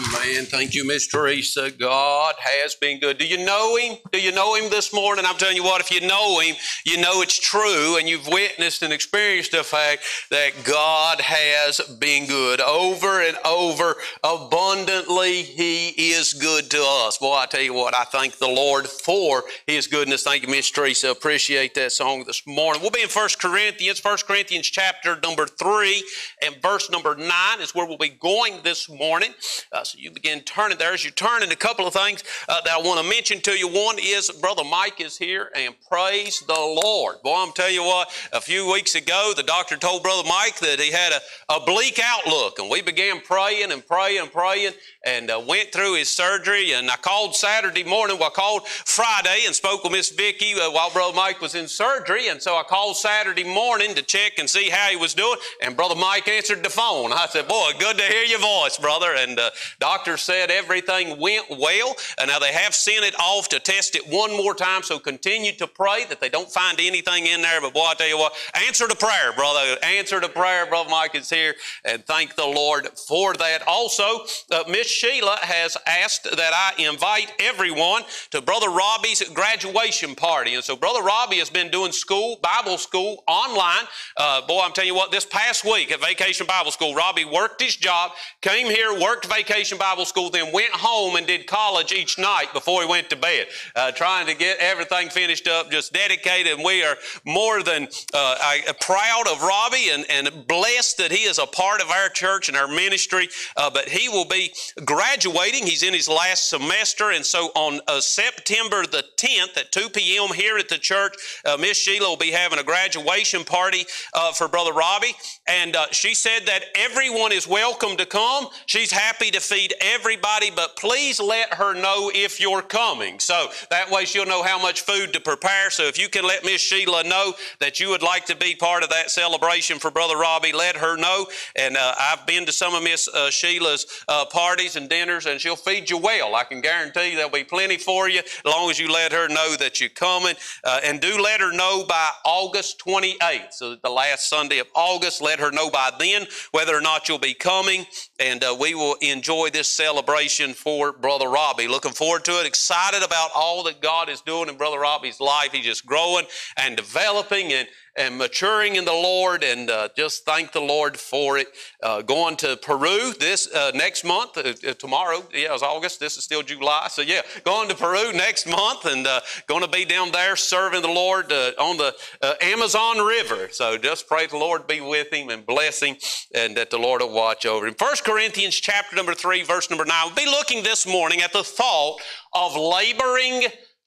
Amen. Thank you, Miss Teresa. God has been good. Do you know Him? Do you know Him this morning? I'm telling you what, if you know Him, you know it's true and you've witnessed and experienced the fact that God has been good over and over. Abundantly, He is good to us. Boy, I tell you what, I thank the Lord for His goodness. Thank you, Miss Teresa. Appreciate that song this morning. We'll be in 1 Corinthians, 1 Corinthians chapter number 3 and verse number 9 is where we'll be going this morning. Uh, so you begin turning there. As you turn, in a couple of things uh, that I want to mention to you. One is Brother Mike is here, and praise the Lord. Boy, I'm telling you what, a few weeks ago, the doctor told Brother Mike that he had a, a bleak outlook, and we began praying and praying and praying and uh, went through his surgery. And I called Saturday morning. Well, I called Friday and spoke with Miss Vicky uh, while Brother Mike was in surgery. And so I called Saturday morning to check and see how he was doing. And Brother Mike answered the phone. I said, Boy, good to hear your voice, brother. And uh, doctor said everything went well. And now they have sent it off to test it one more time. So continue to pray that they don't find anything in there. But boy, I tell you what, answer the prayer, brother. Answer the prayer. Brother Mike is here. And thank the Lord for that. Also, uh, Miss Sheila has asked that I invite everyone to Brother Robbie's graduation party. And so Brother Robbie has been doing school, Bible school online. Uh, boy, I'm telling you what, this past week at Vacation Bible School, Robbie worked his job, came here, worked Vacation Bible School, then went home and did college each night before he went to bed, uh, trying to get everything finished up, just dedicated. And we are more than uh, proud of Robbie and, and blessed that he is a part of our church and our ministry. Uh, but he will be graduating. He's in his last semester. And so on uh, September the 10th at 2 p.m. here at the church, uh, Miss Sheila will be having a graduation party uh, for Brother Robbie. And uh, she said that everyone is welcome to come. She's happy to feed everybody, but please let her know if you're coming. So that way she'll know how much food to prepare. So if you can let Miss Sheila know that you would like to be part of that celebration for Brother Robbie, let her know. And uh, I've been to some of Miss uh, Sheila's parties and dinners, and she'll feed you well. I can guarantee there'll be plenty for you as long as you let her know that you're coming. Uh, and do let her know by August 28th, so the last Sunday of August. Let her know by then whether or not you'll be coming, and uh, we will enjoy this celebration for Brother Robbie. Looking forward to it. Excited about all that God is doing in Brother Robbie's life. He's just growing and developing and and maturing in the Lord, and uh, just thank the Lord for it. Uh, going to Peru this uh, next month, uh, uh, tomorrow, yeah, it's August, this is still July. So, yeah, going to Peru next month and going to be down there serving the Lord on the Amazon River. So, just pray the Lord be with him and bless him, and that the Lord will watch over him. First Corinthians chapter number 3, verse number 9. We'll be looking this morning at the thought of laboring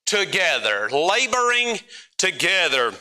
together. Laboring together.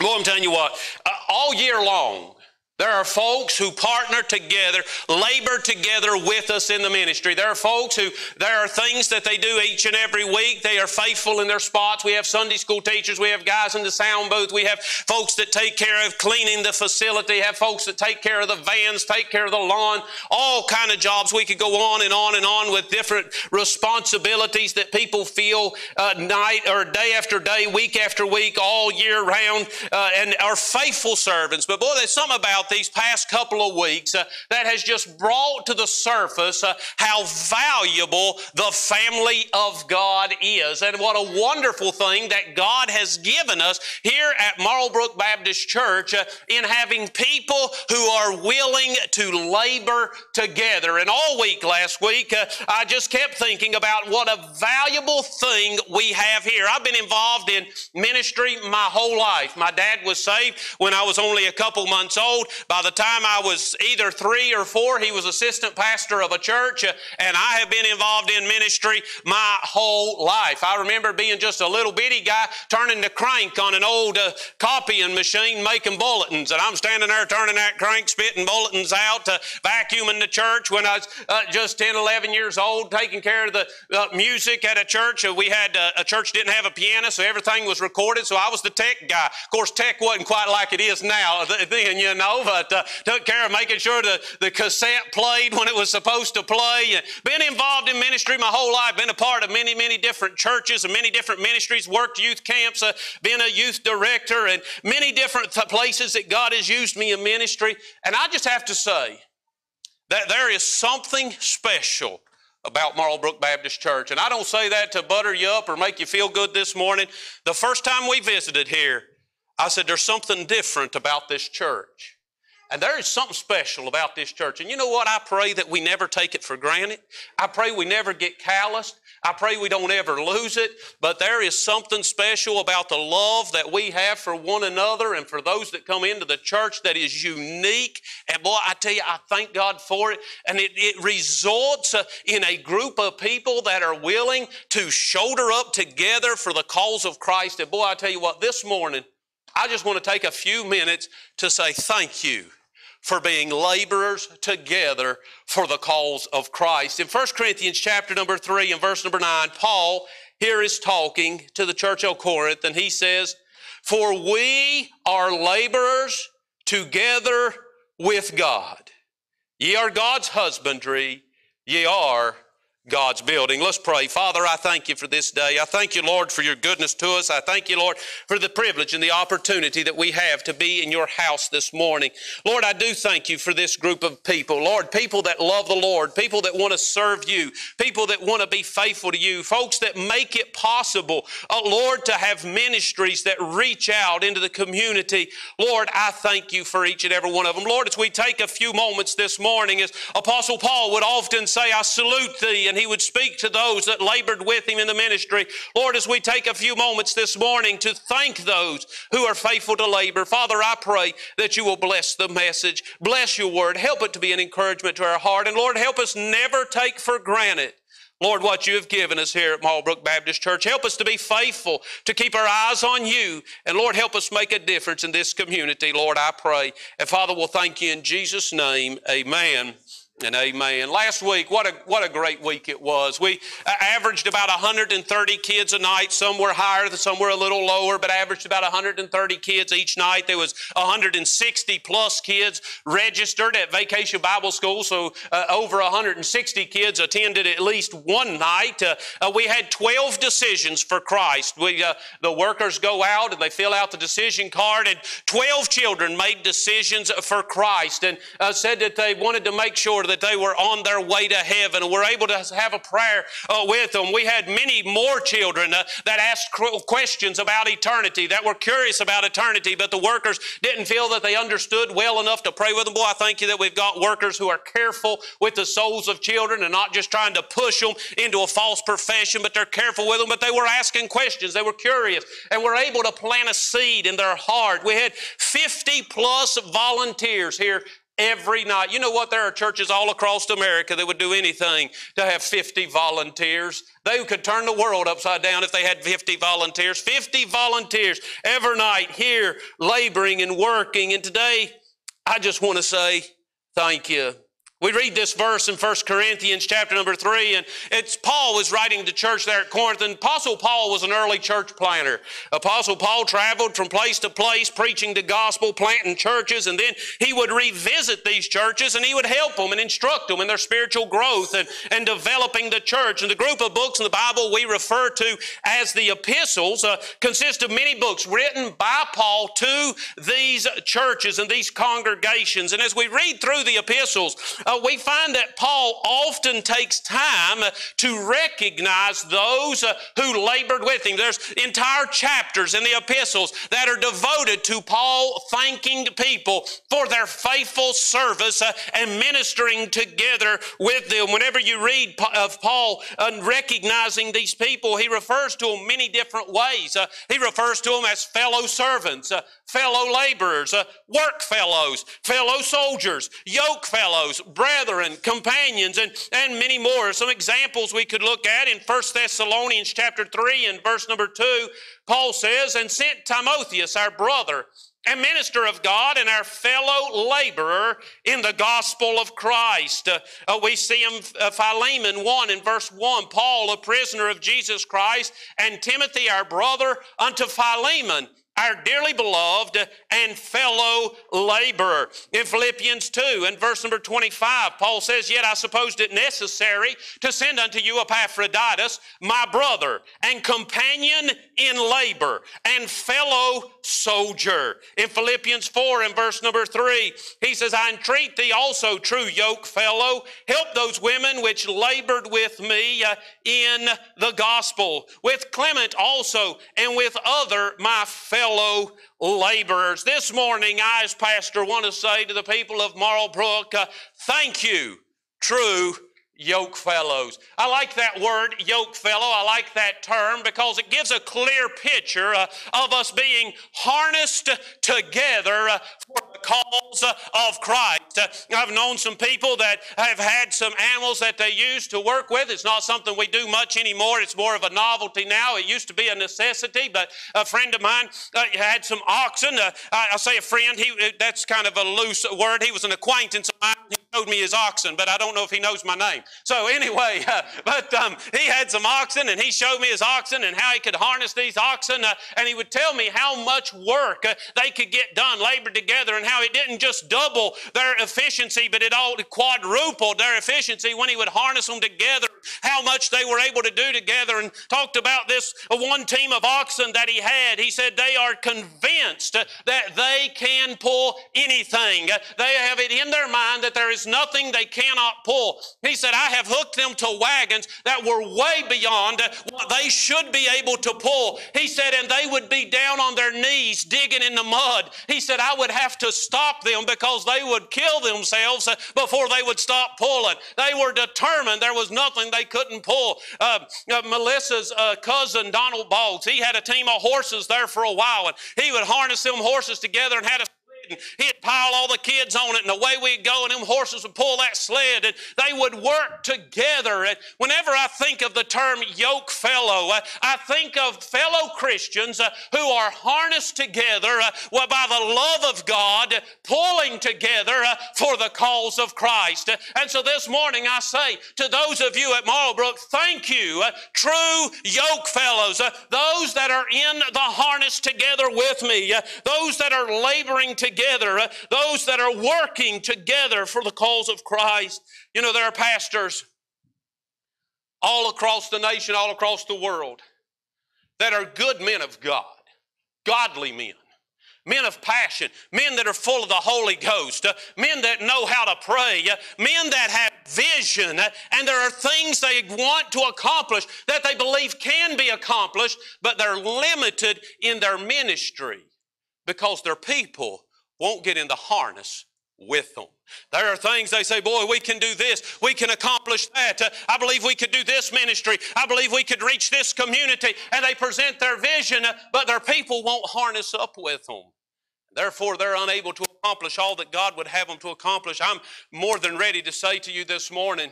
Well, I'm telling you what, uh, all year long, there are folks who partner together, labor together with us in the ministry. There are folks who, there are things that they do each and every week. They are faithful in their spots. We have Sunday school teachers. We have guys in the sound booth. We have folks that take care of cleaning the facility. Have folks that take care of the vans, take care of the lawn, all kind of jobs. We could go on and on and on with different responsibilities that people feel uh, night or day after day, week after week, all year round, uh, and are faithful servants. But boy, there's something about about these past couple of weeks uh, that has just brought to the surface uh, how valuable the family of God is. And what a wonderful thing that God has given us here at Marlbrook Baptist Church uh, in having people who are willing to labor together. And all week last week, uh, I just kept thinking about what a valuable thing we have here. I've been involved in ministry my whole life. My dad was saved when I was only a couple months old. By the time I was either three or four, he was assistant pastor of a church, uh, and I have been involved in ministry my whole life. I remember being just a little bitty guy turning the crank on an old uh, copying machine making bulletins, and I'm standing there turning that crank, spitting bulletins out, uh, vacuuming the church when I was uh, just 10, 11 years old, taking care of the uh, music at a church. Uh, we had a church didn't have a piano, so everything was recorded, so I was the tech guy. Of course, tech wasn't quite like it is now then, you know but uh, took care of making sure the, the cassette played when it was supposed to play. Been involved in ministry my whole life, been a part of many, many different churches and many different ministries, worked youth camps, uh, been a youth director, and many different th- places that God has used me in ministry. And I just have to say that there is something special about Marlbrook Baptist Church. And I don't say that to butter you up or make you feel good this morning. The first time we visited here, I said, There's something different about this church. And there is something special about this church. And you know what? I pray that we never take it for granted. I pray we never get calloused. I pray we don't ever lose it. But there is something special about the love that we have for one another and for those that come into the church that is unique. And boy, I tell you, I thank God for it. And it, it results uh, in a group of people that are willing to shoulder up together for the cause of Christ. And boy, I tell you what, this morning, I just want to take a few minutes to say thank you for being laborers together for the cause of Christ. In 1 Corinthians chapter number 3 and verse number 9, Paul here is talking to the church of Corinth and he says, For we are laborers together with God. Ye are God's husbandry, ye are God's building. Let's pray. Father, I thank you for this day. I thank you, Lord, for your goodness to us. I thank you, Lord, for the privilege and the opportunity that we have to be in your house this morning. Lord, I do thank you for this group of people. Lord, people that love the Lord, people that want to serve you, people that want to be faithful to you, folks that make it possible, uh, Lord, to have ministries that reach out into the community. Lord, I thank you for each and every one of them. Lord, as we take a few moments this morning, as Apostle Paul would often say, I salute thee and he would speak to those that labored with him in the ministry. Lord, as we take a few moments this morning to thank those who are faithful to labor, Father, I pray that you will bless the message, bless your word, help it to be an encouragement to our heart, and Lord, help us never take for granted Lord, what you have given us here at Marlbrook Baptist Church. Help us to be faithful, to keep our eyes on you. And Lord, help us make a difference in this community. Lord, I pray. And Father, we'll thank you in Jesus' name. Amen and amen. Last week, what a, what a great week it was. We averaged about 130 kids a night. Some were higher, some were a little lower, but averaged about 130 kids each night. There was 160 plus kids registered at Vacation Bible School, so uh, over 160 kids attended at least one night. Uh, uh, we had 12 decisions for Christ. We, uh, the workers go out and they fill out the decision card, and 12 children made decisions for Christ and uh, said that they wanted to make sure that they were on their way to heaven and were able to have a prayer uh, with them. We had many more children uh, that asked questions about eternity, that were curious about eternity, but the workers didn't feel that they understood well enough to pray with them. Boy, I thank you that we've got workers who are careful with the souls of children and not just trying to push them into a false profession, but they're careful with them. But they were asking questions, they were curious, and were able to plant a seed in their heart. We had 50 plus volunteers here every night. You know what? There are churches all across America that would do anything to have 50 volunteers. They could turn the world upside down if they had 50 volunteers. 50 volunteers every night here laboring and working. And today, I just want to say thank you. We read this verse in 1 Corinthians chapter number 3, and it's Paul was writing to church there at Corinth, and Apostle Paul was an early church planter. Apostle Paul traveled from place to place preaching the gospel, planting churches, and then he would revisit these churches and he would help them and instruct them in their spiritual growth and, and developing the church. And the group of books in the Bible we refer to as the epistles uh, consist of many books written by Paul to these churches and these congregations. And as we read through the epistles, uh, uh, we find that Paul often takes time to recognize those uh, who labored with him. There's entire chapters in the epistles that are devoted to Paul thanking people for their faithful service uh, and ministering together with them. Whenever you read of Paul uh, recognizing these people, he refers to them many different ways. Uh, he refers to them as fellow servants, fellow laborers, work fellows, fellow soldiers, yoke fellows, brethren, companions, and, and many more. Some examples we could look at in 1 Thessalonians chapter 3 and verse number 2, Paul says, And sent Timotheus, our brother, and minister of God and our fellow laborer in the gospel of Christ. Uh, uh, we see him, uh, Philemon 1 in verse 1, Paul, a prisoner of Jesus Christ, and Timothy, our brother, unto Philemon our dearly beloved and fellow laborer. In Philippians 2 and verse number 25, Paul says, Yet I supposed it necessary to send unto you Epaphroditus, my brother and companion in labor and fellow soldier. In Philippians 4 and verse number 3, he says, I entreat thee also, true yoke fellow, help those women which labored with me uh, in the gospel, with Clement also, and with other my fellow laborers. This morning, I, as pastor, want to say to the people of Marlbrook, uh, thank you, true yoke fellows. I like that word, yoke fellow. I like that term because it gives a clear picture uh, of us being harnessed together uh, for cause uh, of Christ. Uh, I've known some people that have had some animals that they used to work with. It's not something we do much anymore. It's more of a novelty now. It used to be a necessity, but a friend of mine uh, had some oxen. I, I, say a friend, he, that's kind of a loose word. He was an acquaintance of mine. Showed me his oxen, but I don't know if he knows my name. So anyway, uh, but um, he had some oxen, and he showed me his oxen and how he could harness these oxen, uh, and he would tell me how much work uh, they could get done, labored together, and how it didn't just double their efficiency, but it all quadrupled their efficiency when he would harness them together. How much they were able to do together, and talked about this uh, one team of oxen that he had. He said they are convinced uh, that they can pull anything. Uh, they have it in their mind that there is nothing they cannot pull. He said, I have hooked them to wagons that were way beyond what they should be able to pull. He said, and they would be down on their knees digging in the mud. He said, I would have to stop them because they would kill themselves before they would stop pulling. They were determined there was nothing they couldn't pull. Uh, uh, Melissa's uh, cousin, Donald Boggs, he had a team of horses there for a while, and he would harness them horses together and had a and he'd pile all the kids on it, and away we'd go, and them horses would pull that sled, and they would work together. And whenever I think of the term yoke fellow, uh, I think of fellow Christians uh, who are harnessed together uh, by the love of God, pulling together uh, for the cause of Christ. And so this morning I say to those of you at Marlbrook, thank you, uh, true yoke fellows, uh, those that are in the harness together with me, those that are laboring together together, uh, those that are working together for the cause of Christ. You know, there are pastors all across the nation, all across the world, that are good men of God, godly men men of passion, men that are full of the Holy Ghost, uh, men that know how to pray, uh, men that have vision, uh, and there are things they want to accomplish that they believe can be accomplished, but they're limited in their ministry because their people won't get in the harness with them. There are things they say, boy, we can do this, we can accomplish that. Uh, I believe we could do this ministry, I believe we could reach this community. And they present their vision, uh, but their people won't harness up with them. Therefore, they're unable to accomplish all that God would have them to accomplish. I'm more than ready to say to you this morning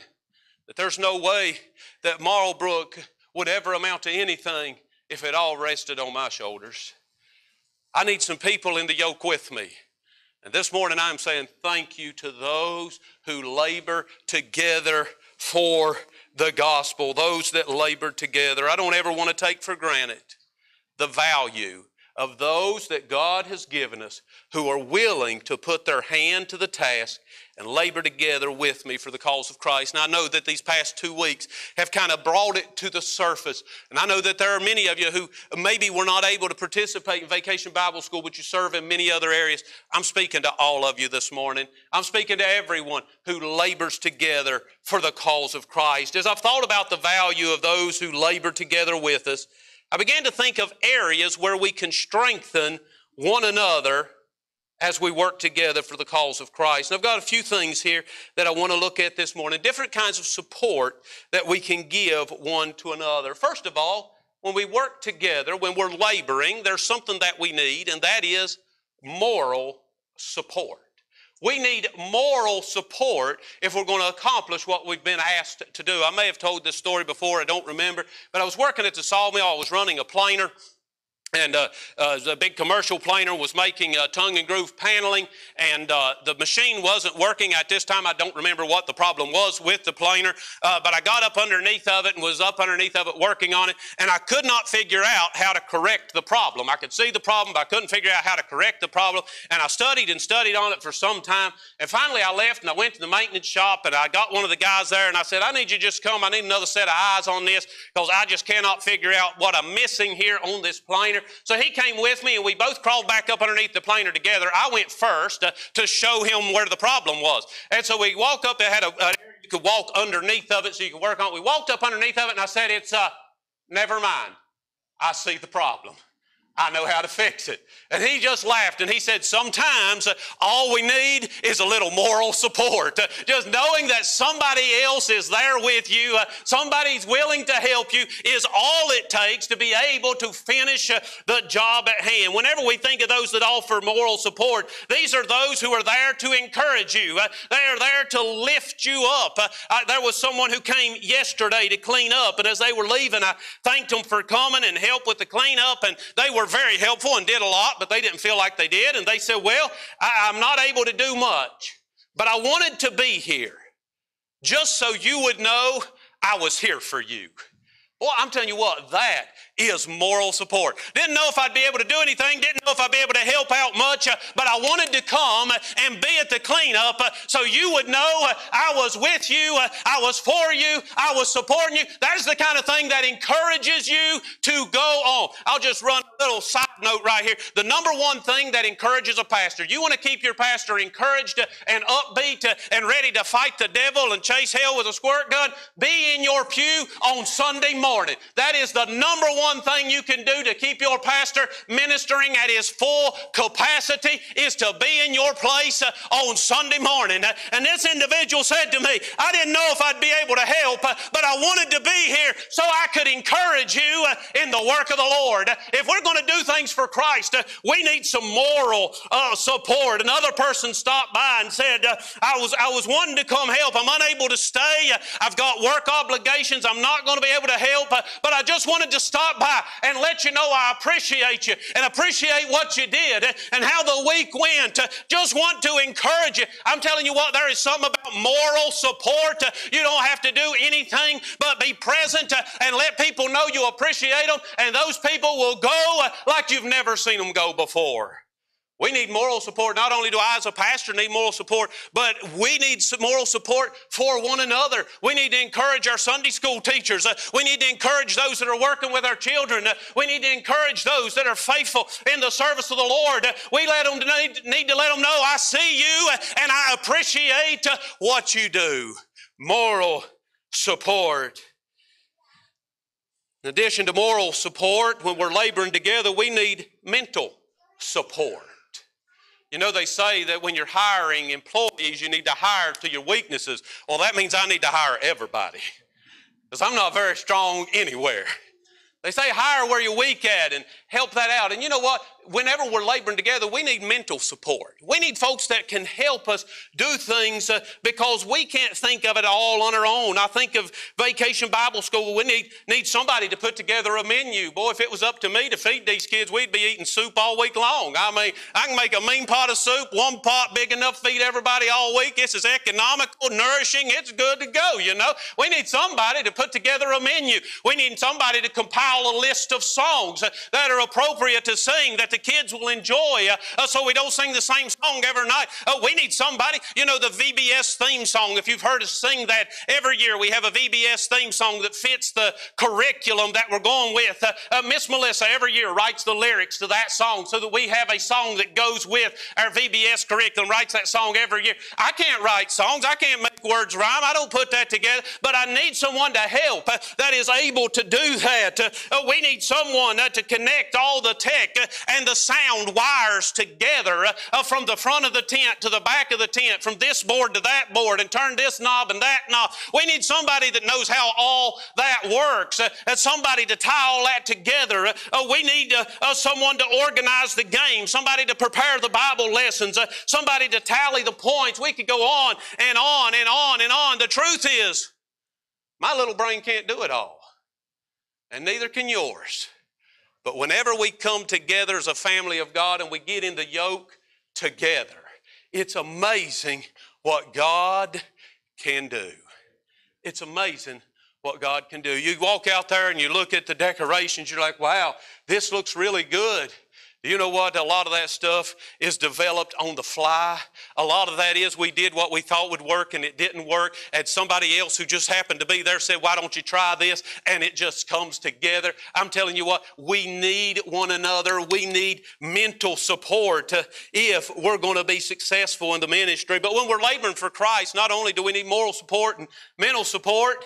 that there's no way that Marlbrook would ever amount to anything if it all rested on my shoulders. I need some people in the yoke with me. And this morning I'm saying thank you to those who labor together for the gospel, those that labor together. I don't ever want to take for granted the value of those that God has given us who are willing to put their hand to the task and labor together with me for the cause of Christ. And I know that these past two weeks have kind of brought it to the surface. And I know that there are many of you who maybe were not able to participate in Vacation Bible School, but you serve in many other areas. I'm speaking to all of you this morning. I'm speaking to everyone who labors together for the cause of Christ. As I've thought about the value of those who labor together with us, I began to think of areas where we can strengthen one another as we work together for the cause of Christ. And I've got a few things here that I want to look at this morning, different kinds of support that we can give one to another. First of all, when we work together, when we're laboring, there's something that we need, and that is moral support. We need moral support if we're going to accomplish what we've been asked to do. I may have told this story before, I don't remember, but I was working at the sawmill, I was running a planer, and uh, uh, the big commercial planer was making uh, tongue and groove paneling, and uh, the machine wasn't working at this time. I don't remember what the problem was with the planer, uh, but I got up underneath of it and was up underneath of it working on it, and I could not figure out how to correct the problem. I could see the problem, but I couldn't figure out how to correct the problem, and I studied and studied on it for some time, and finally I left and I went to the maintenance shop, and I got one of the guys there, and I said, I need you to just come. I need another set of eyes on this because I just cannot figure out what I'm missing here on this planer. So he came with me and we both crawled back up underneath the planer together. I went first uh, to show him where the problem was. And so we walked up, they had a, you could walk underneath of it so you could work on it. We walked up underneath of it and I said, it's, uh, never mind. I see the problem. I know how to fix it. And he just laughed and he said, Sometimes uh, all we need is a little moral support. Uh, just knowing that somebody else is there with you, uh, somebody's willing to help you, is all it takes to be able to finish the job at hand. Whenever we think of those that offer moral support, these are those who are there to encourage you, they are there to lift you up. There was someone who came yesterday to clean up, and as they were leaving, I thanked them for coming and help with the cleanup, and they were very helpful and did a lot, but they didn't feel like they did. And they said, Well, I, I'm not able to do much, but I wanted to be here just so you would know I was here for you. Well, I'm telling you what, that is moral support. Didn't know if I'd be able to do anything, didn't know if I'd be able to help out much, uh, but I wanted to come and be at the cleanup uh, so you would know uh, I was with you, I was for you, I was supporting you. That is the kind of thing that encourages you to go on. I'll just run a little side note right here. The number one thing that encourages a pastor, you want to keep your pastor encouraged and upbeat and ready to fight the devil and chase hell with a squirt gun, be in your pew on Sunday morning. That is the number one one thing you can do to keep your pastor ministering at his full capacity is to be in your place uh, on Sunday morning. Uh, and this individual said to me, I didn't know if I'd be able to help, uh, but I wanted to be here so I could encourage you in the work of the Lord. If we're going to do things for Christ, we need some moral uh, support. Another person stopped by and said, uh, I, was, I was wanting to come help. I'm unable to stay. I've got work obligations. I'm not going to be able to help, but I just wanted to stop stop by and let you know I appreciate you and appreciate what you did and how the week went. Just want to encourage you. I'm telling you what, there is something about moral support. You don't have to do anything but be present and let people know you appreciate them, and those people will go like you've never seen them go before. We need moral support. Not only do I, as a pastor, need moral support, but we need moral support for one another. We need to encourage our Sunday school teachers. Uh, we need to encourage those that are working with our children. Uh, we need to encourage those that are faithful in the service of the Lord. Uh, we let them need, need to let them know I see you and I appreciate what you do. Moral support. In addition to moral support, when we're laboring together, we need mental support. You know, they say that when you're hiring employees, you need to hire to your weaknesses. Well, that means I need to hire everybody because I'm not very strong anywhere. They say hire where you're weak at and help that out. And you know what? Whenever we're laboring together, we need mental support. We need folks that can help us do things uh, because we can't think of it all on our own. I think of Vacation Bible School. We need, need somebody to put together a menu. Boy, if it was up to me to feed these kids, we'd be eating soup all week long. I mean, I can make a mean pot of soup, one pot big enough to feed everybody all week. This is economical, nourishing. It's good to go, you know. We need somebody to put together a menu. We need somebody to compile a list of songs uh, that are appropriate to sing, that the kids will enjoy uh, uh, so we don't sing the same song every night. Uh, we need somebody, you know, the VBS theme song. If you've heard us sing that every year, we have a VBS theme song that fits the curriculum that we're going with. Uh, uh, Miss Melissa every year writes the lyrics to that song so that we have a song that goes with our VBS curriculum, writes that song every year. I can't write songs, I can't make words rhyme, I don't put that together, but I need someone to help uh, that is able to do that. we need someone to connect all the tech and and the sound wires together uh, from the front of the tent to the back of the tent, from this board to that board, and turn this knob and that knob. We need somebody that knows how all that works, uh, and somebody to tie all that together. Uh, we need uh, uh, someone to organize the game, somebody to prepare the Bible lessons, uh, somebody to tally the points. We could go on and on and on and on. The truth is, my little brain can't do it all, and neither can yours. But whenever we come together as a family of God and we get in the yoke together, it's amazing what God can do. It's amazing what God can do. You walk out there and you look at the decorations, you're like, wow, this looks really good. You know what? A lot of that stuff is developed on the fly. A lot of that is we did what we thought would work and it didn't work. And somebody else who just happened to be there said, Why don't you try this? And it just comes together. I'm telling you what, we need one another. We need mental support if we're going to be successful in the ministry. But when we're laboring for Christ, not only do we need moral support and mental support,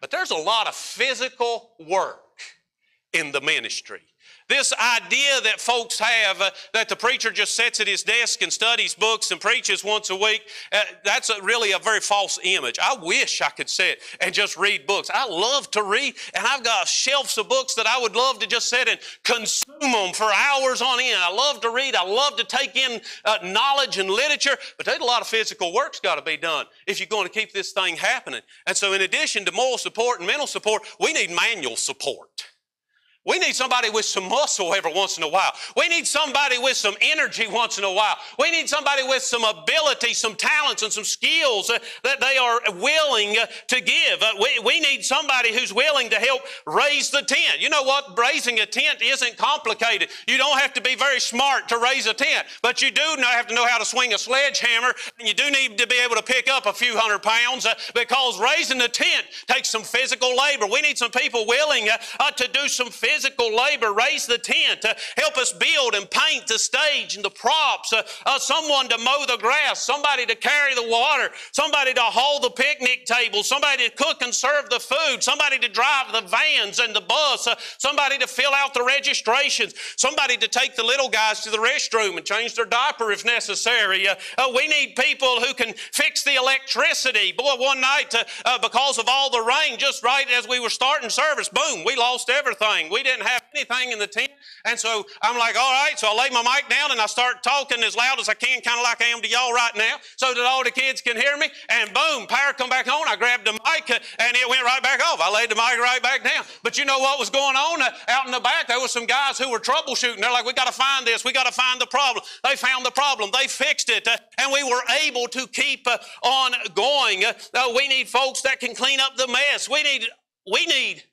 but there's a lot of physical work in the ministry. This idea that folks have uh, that the preacher just sits at his desk and studies books and preaches once a week, uh, that's a, really a very false image. I wish I could sit and just read books. I love to read, and I've got shelves of books that I would love to just sit and consume them for hours on end. I love to read, I love to take in uh, knowledge and literature, but a lot of physical work's got to be done if you're going to keep this thing happening. And so, in addition to moral support and mental support, we need manual support. We need somebody with some muscle every once in a while. We need somebody with some energy once in a while. We need somebody with some ability, some talents, and some skills that they are willing uh, to give. Uh, we, we need somebody who's willing to help raise the tent. You know what? Raising a tent isn't complicated. You don't have to be very smart to raise a tent, but you do have to know how to swing a sledgehammer, and you do need to be able to pick up a few hundred pounds uh, because raising a tent takes some physical labor. We need some people willing to do some physical physical labor, raise the tent, uh, help us build and paint the stage and the props, uh, uh, someone to mow the grass, somebody to carry the water, somebody to haul the picnic table, somebody to cook and serve the food, somebody to drive the vans and the bus, uh, somebody to fill out the registrations, somebody to take the little guys to the restroom and change their diaper if necessary. Uh, uh, we need people who can fix the electricity. Boy, one night, because of all the rain, just right as we were starting service, boom, we lost everything. We didn't have anything in the tent. And so I'm like, all right. So I lay my mic down and I start talking as loud as I can, kind of like I am to y'all right now, so that all the kids can hear me. And boom, power come back on. I grabbed the mic uh, and it went right back off. I laid the mic right back down. But you know what was going on uh, out in the back? There was some guys who were troubleshooting. They're like, we got to find this. We got to find the problem. They found the problem. They fixed it. Uh, and we were able to keep on going. We need folks that can clean up the mess. We need, we need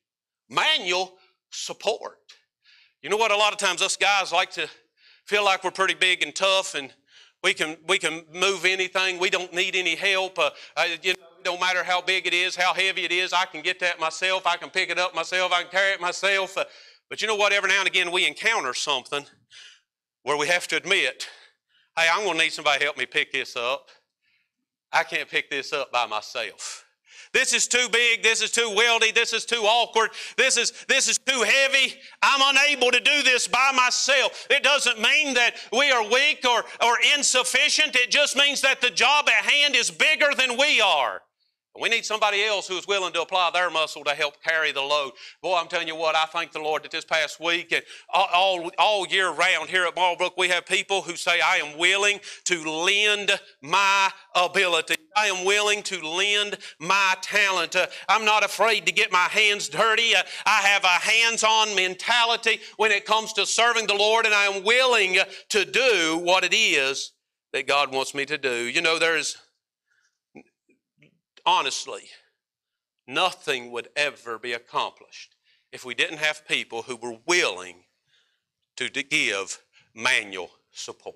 manual support. You know what? A lot of times us guys like to feel like we're pretty big and tough and we can, we can move anything. We don't need any help. Uh, uh, you know, no matter how big it is, how heavy it is, I can get that myself. I can pick it up myself. I can carry it myself. Uh, but you know what? Every now and again we encounter something where we have to admit, hey, I'm going to need somebody to help me pick this up. I can't pick this up by myself. This is too big. This is too weldy. This is too awkward. This is, this is too heavy. I'm unable to do this by myself. It doesn't mean that we are weak or, or insufficient. It just means that the job at hand is bigger than we are. We need somebody else who is willing to apply their muscle to help carry the load. Boy, I'm telling you what, I thank the Lord that this past week and all, all year round here at Marlbrook, we have people who say, I am willing to lend my ability. I am willing to lend my talent. Uh, I'm not afraid to get my hands dirty. Uh, I have a hands on mentality when it comes to serving the Lord, and I am willing to do what it is that God wants me to do. You know, there's honestly, nothing would ever be accomplished if we didn't have people who were willing to give manual support,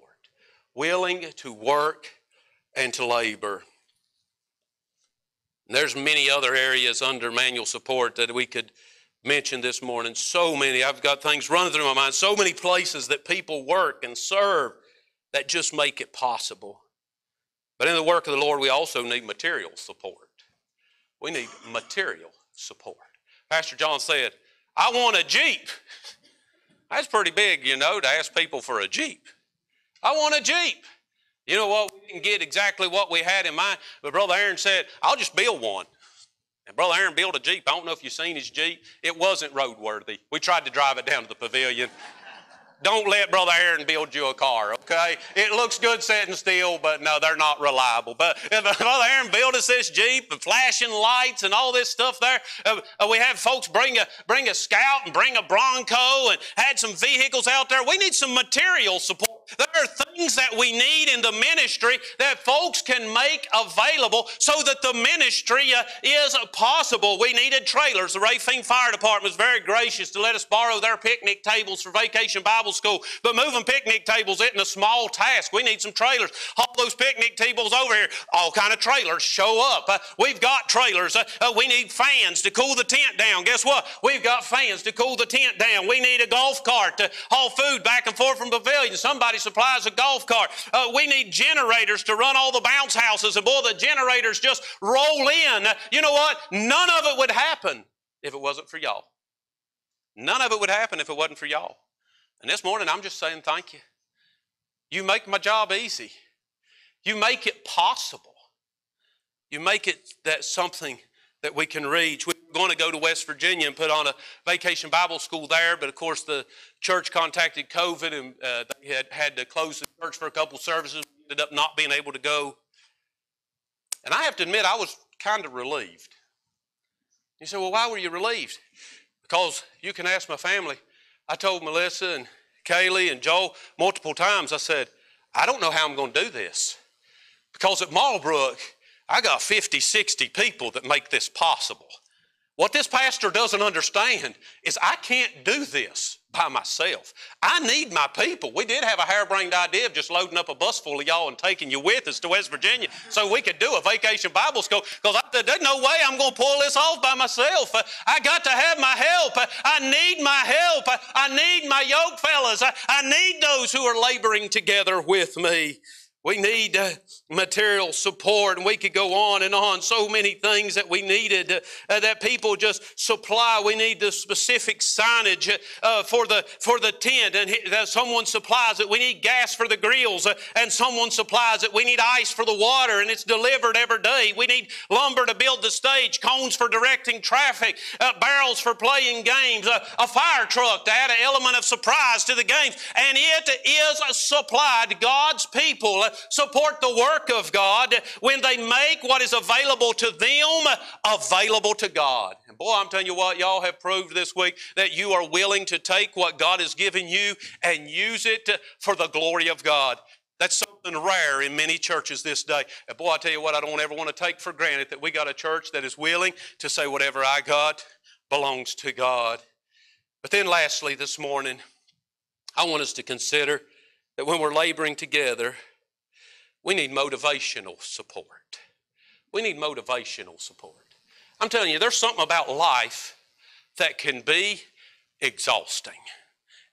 willing to work and to labor. There's many other areas under manual support that we could mention this morning. So many. I've got things running through my mind. So many places that people work and serve that just make it possible. But in the work of the Lord, we also need material support. We need material support. Pastor John said, I want a Jeep. That's pretty big, you know, to ask people for a Jeep. I want a Jeep. You know what? We didn't get exactly what we had in mind, but Brother Aaron said, I'll just build one. And Brother Aaron built a Jeep. I don't know if you've seen his Jeep. It wasn't roadworthy. We tried to drive it down to the pavilion. Don't let Brother Aaron build you a car, okay? It looks good sitting still, but no, they're not reliable. But if Brother Aaron build us this Jeep and flashing lights and all this stuff there, uh, uh, we have folks bring a, bring a Scout and bring a Bronco and had some vehicles out there. We need some material support. There are things that we need in the ministry that folks can make available so that the ministry uh, is possible. We needed trailers. The Rafine Fire Department was very gracious to let us borrow their picnic tables for Vacation Bible School. But moving picnic tables isn't a small task. We need some trailers. All those picnic tables over here, all kind of trailers show up. Uh, we've got trailers. Uh, uh, we need fans to cool the tent down. Guess what? We've got fans to cool the tent down. We need a golf cart to haul food back and forth from pavilion. Somebody supplies a golf cart. Uh, we need generators to run all the bounce houses. And boy, the generators just roll in. You know what? None of it would happen if it wasn't for y'all. None of it would happen if it wasn't for y'all. And this morning, I'm just saying thank you. You make my job easy. You make it possible. You make it that something that we can reach. We're going to go to West Virginia and put on a vacation Bible school there, but of course the church contacted COVID and uh, they had had to close the church for a couple services. Ended up not being able to go. And I have to admit, I was kind of relieved. You say, well, why were you relieved? Because you can ask my family. I told Melissa and Kaylee and Joel multiple times, I said, I don't know how I'm going to do this. Because at Marlbrook, I got 50, 60 people that make this possible. What this pastor doesn't understand is I can't do this by myself. I need my people. We did have a harebrained idea of just loading up a bus full of y'all and taking you with us to West Virginia so we could do a vacation Bible school because there's no way I'm going to pull this off by myself. I got to have my help. I need my help. I need my yoke fellas. I need those who are laboring together with me. We need uh, material support, and we could go on and on. So many things that we needed uh, uh that people just supply. We need the specific signage uh, for the for the tent, and someone supplies it. We need gas for the grills, uh, and someone supplies it. We need ice for the water, and it's delivered every day. We need lumber to build the stage, cones for directing traffic, uh, barrels for playing games, a fire truck to add an element of surprise to the games, and it is supplied. God's people support the work of God when they make what is available to them available to God. And boy, I'm telling you what, y'all have proved this week that you are willing to take what God has given you and use it for the glory of God. That's something rare in many churches this day. And boy, I tell you what, I don't ever want to take for granted that we got a church that is willing to say, whatever I got belongs to God. But then, lastly, this morning, I want us to consider that when we're laboring together, we need motivational support. We need motivational support. I'm telling you, there's something about life that can be exhausting.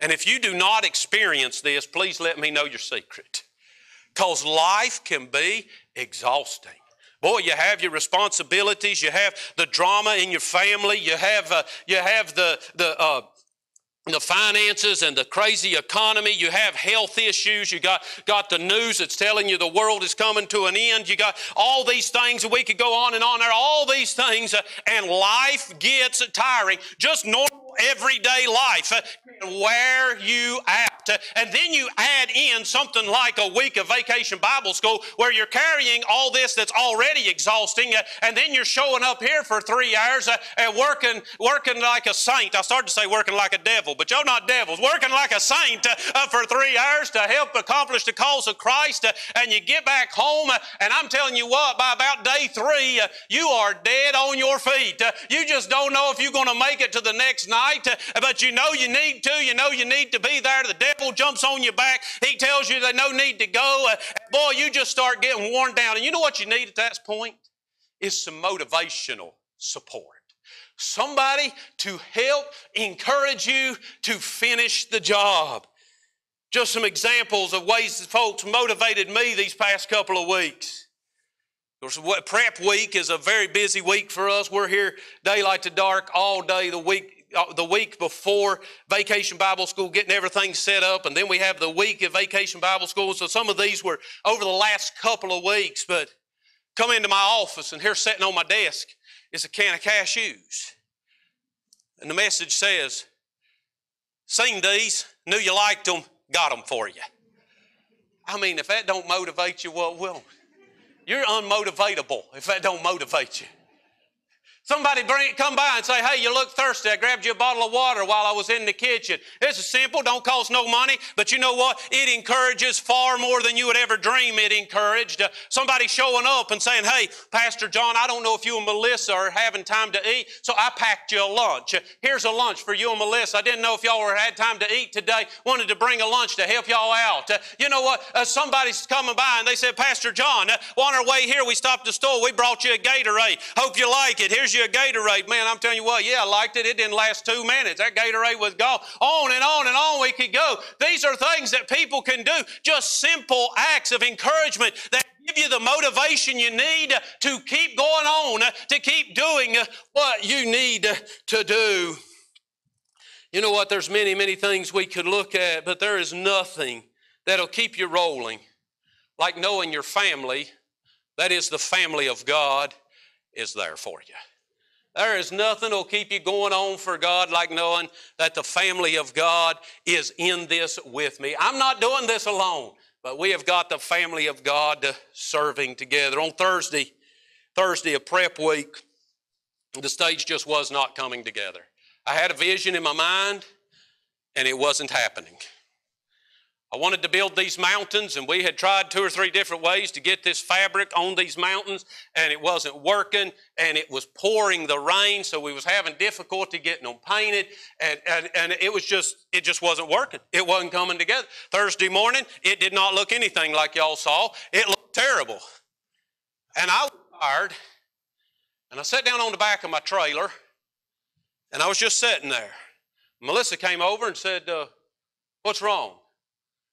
And if you do not experience this, please let me know your secret. Because life can be exhausting. Boy, you have your responsibilities, you have the drama in your family, you have, uh, you have the, the uh, the finances and the crazy economy. You have health issues. You got, got the news that's telling you the world is coming to an end. You got all these things. We could go on and on there. All these things, uh, and life gets tiring. Just normal everyday life uh, wear you out. Uh, and then you add in something like a week of vacation Bible school where you're carrying all this that's already exhausting, uh, and then you're showing up here for three hours and working, working like a saint. I started to say working like a devil, but y'all not devils. Working like a saint for three hours to help accomplish the cause of Christ, and you get back home, and I'm telling you what, by about day three, you are dead on your feet. You just don't know if you're going to make it to the next night uh, but you know you need to. You know you need to be there. The devil jumps on your back. He tells you there's no need to go. Uh, boy, you just start getting worn down. And you know what you need at that point? Is some motivational support. Somebody to help encourage you to finish the job. Just some examples of ways that folks motivated me these past couple of weeks. Prep week is a very busy week for us. We're here daylight to dark all day the week Uh, the week before Vacation Bible School, getting everything set up, and then we have the week of Vacation Bible School. So some of these were over the last couple of weeks, but come into my office, and here sitting on my desk is a can of cashews. And the message says, Seen these, knew you liked them, got them for you. I mean, if that don't motivate you, what will? You're unmotivatable if that don't motivate you. Somebody bring, come by and say, hey, you look thirsty. I grabbed you a bottle of water while I was in the kitchen. This is simple, don't cost no money, but you know what? It encourages far more than you would ever dream it encouraged. Uh, somebody showing up and saying, hey, Pastor John, I don't know if you and Melissa are having time to eat, so I packed you a lunch. Uh, here's a lunch for you and Melissa. I didn't know if y'all were had time to eat today. Wanted to bring a lunch to help y'all out. Uh, you know what? Uh, somebody's coming by and they said, Pastor John, uh, on our way here, we stopped the store. We brought you a Gatorade. Hope you like it. Here's you a Gatorade. Man, I'm telling you what, yeah, I liked it. It didn't last two minutes. That Gatorade was gone. On and on and on we could go. These are things that people can do, just simple acts of encouragement that give you the motivation you need to keep going on, to keep doing what you need to do. You know what? There's many, many things we could look at, but there is nothing that'll keep you rolling like knowing your family, that is the family of God, is there for you. There is nothing will keep you going on for God like knowing that the family of God is in this with me. I'm not doing this alone, but we have got the family of God serving together. On Thursday, Thursday of prep week, the stage just was not coming together. I had a vision in my mind, and it wasn't happening. I wanted to build these mountains, and we had tried two or three different ways to get this fabric on these mountains, and it wasn't working, and it was pouring the rain, so we was having difficulty getting them painted, and, and, and it was just, it just wasn't working. It wasn't coming together. Thursday morning, it did not look anything like y'all saw. It looked terrible. And I was tired, and I sat down on the back of my trailer, and I was just sitting there. Melissa came over and said, uh, what's wrong?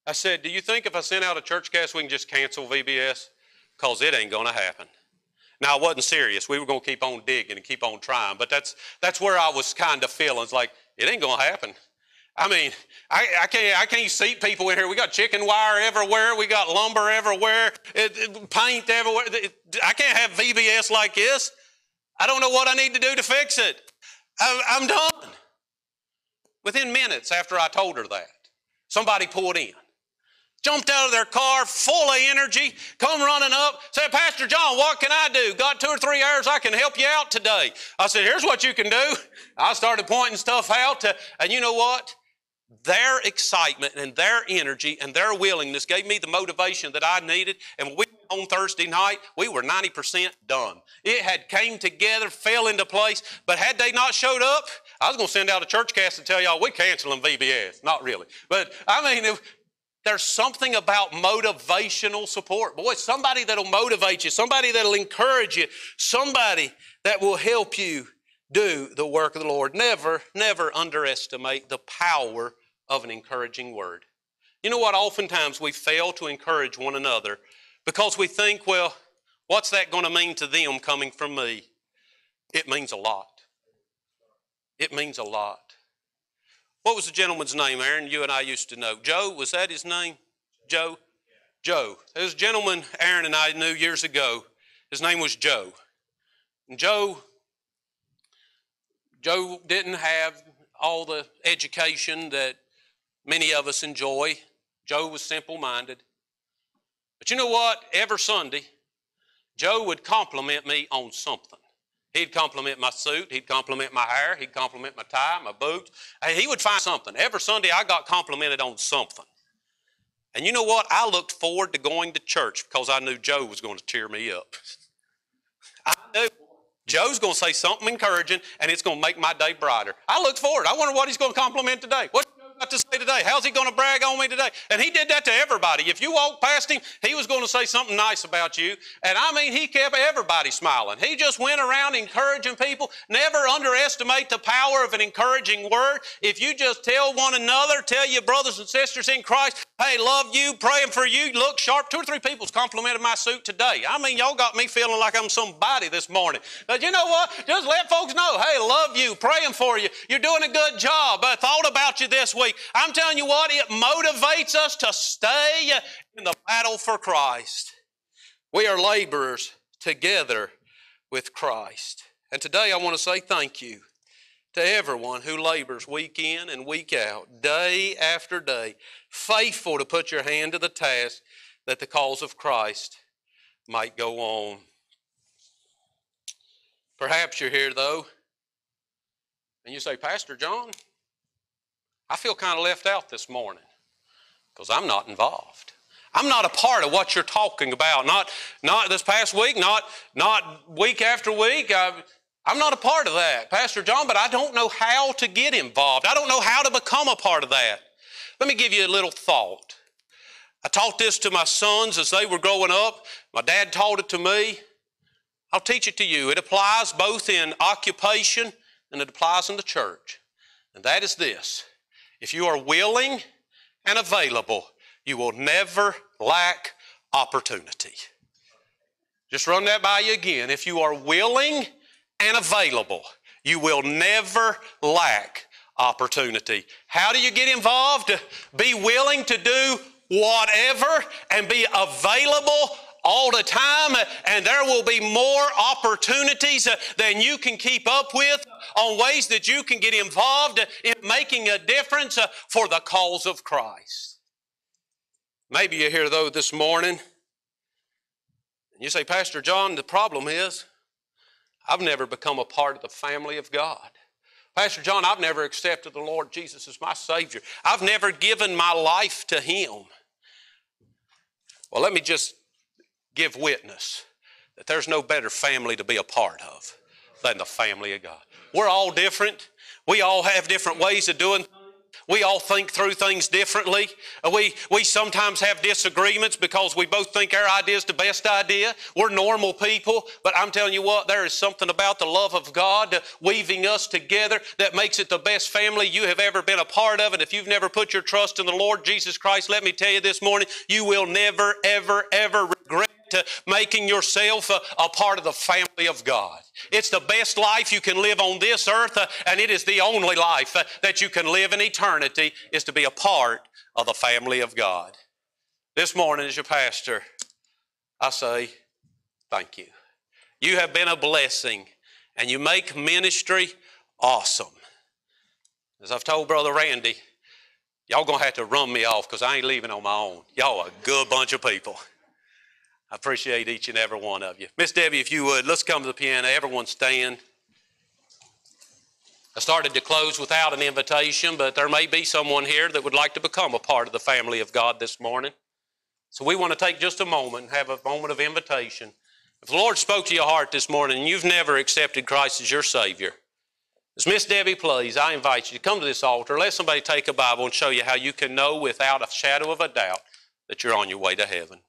I said, Do you think if I sent out a church cast, we can just cancel VBS? Because it ain't going to happen. Now, I wasn't serious. We were going to keep on digging and keep on trying, but that's, that's where I was kind of feeling. It's like, it ain't going to happen. I mean, I, I, can't, I can't seat people in here. We got chicken wire everywhere. We got lumber everywhere, it, it, paint everywhere. I can't have VBS like this. I don't know what I need to do to fix it. I, I'm done. Within minutes after I told her that, somebody pulled in jumped out of their car full of energy, come running up, said, Pastor John, what can I do? Got two or three hours I can help you out today. I said, here's what you can do. I started pointing stuff out, to, and you know what? Their excitement and their energy and their willingness gave me the motivation that I needed. And when we on Thursday night, we were 90% done. It had came together, fell into place, but had they not showed up, I was going to send out a church cast and tell y'all we're canceling VBS. Not really. But I mean, if, there's something about motivational support. Boy, somebody that'll motivate you, somebody that'll encourage you, somebody that will help you do the work of the Lord. Never, never underestimate the power of an encouraging word. You know what? Oftentimes we fail to encourage one another because we think, well, what's that going to mean to them coming from me? It means a lot. It means a lot. What was the gentleman's name, Aaron? You and I used to know. Joe, was that his name? Joe? Joe. was a gentleman Aaron and I knew years ago. His name was Joe. And Joe, Joe didn't have all the education that many of us enjoy. Joe was simple minded. But you know what? Every Sunday, Joe would compliment me on something. He'd compliment my suit. He'd compliment my hair. He'd compliment my tie, my boots. He would find something. Every Sunday I got complimented on something. And you know what? I looked forward to going to church because I knew Joe was going to cheer me up. I knew Joe's going to say something encouraging and it's going to make my day brighter. I looked forward. I wonder what he's going to compliment today. What got to say today? How's he going to brag on me today? And he did that to everybody. If you walked past him, he was going to say something nice about you. And I mean, he kept everybody smiling. He just went around encouraging people. Never underestimate the power of an encouraging word. If you just tell one another, tell your brothers and sisters in Christ, hey, love you, praying for you, look sharp. Two or three people's complimented my suit today. I mean, y'all got me feeling like I'm somebody this morning. But you know what? Just let folks know, hey, love you, praying for you. You're doing a good job. I thought about you this week. I'm telling you what, it motivates us to stay in the battle for Christ. We are laborers together with Christ. And today I want to say thank you. to everyone who labors week in and week out, day after day, faithful to put your hand to the task that the cause of Christ might go on. Perhaps you're here, though, and you say, Pastor John, I feel kind of left out this morning because I'm not involved. I'm not a part of what you're talking about. Not, not this past week, not, not week after week. I, I'm not a part of that, Pastor John, but I don't know how to get involved. I don't know how to become a part of that. Let me give you a little thought. I taught this to my sons as they were growing up. My dad taught it to me. I'll teach it to you. It applies both in occupation and it applies in the church. And that is this if you are willing and available, you will never lack opportunity. Just run that by you again. If you are willing and available, you will never lack opportunity. How do you get involved? Be willing to do whatever and be available all the time, and there will be more opportunities uh, than you can keep up with on ways that you can get involved in making a difference uh, for the cause of Christ. Maybe you're here, though, this morning, and you say, Pastor John, the problem is I've never become a part of the family of God. Pastor John, I've never accepted the Lord Jesus as my Savior. I've never given my life to Him. Well, let me just give witness that there's no better family to be a part of than the family of God. We're all different. We all have different ways of doing we all think through things differently. We, we sometimes have disagreements because we both think our idea is the best idea. We're normal people, but I'm telling you what, there is something about the love of God weaving us together that makes it the best family you have ever been a part of. And if you've never put your trust in the Lord Jesus Christ, let me tell you this morning, you will never, ever, ever regret to making yourself a, a, part of the family of God. It's the best life you can live on this earth, uh, and it is the only life uh, that you can live in eternity, is to be a part of the family of God. This morning, as your pastor, I say, thank you. You have been a blessing, and you make ministry awesome. As I've told Brother Randy, y'all gonna have to run me off because I ain't leaving on my own. Y'all a good bunch of people. I appreciate each and every one of you. Miss Debbie, if you would, let's come to the piano. Everyone stand. I started to close without an invitation, but there may be someone here that would like to become a part of the family of God this morning. So we want to take just a moment and have a moment of invitation. If the Lord spoke to your heart this morning and you've never accepted Christ as your Savior, as Miss Debbie plays, I invite you to come to this altar. Let somebody take a Bible and show you how you can know without a shadow of a doubt that you're on your way to heaven.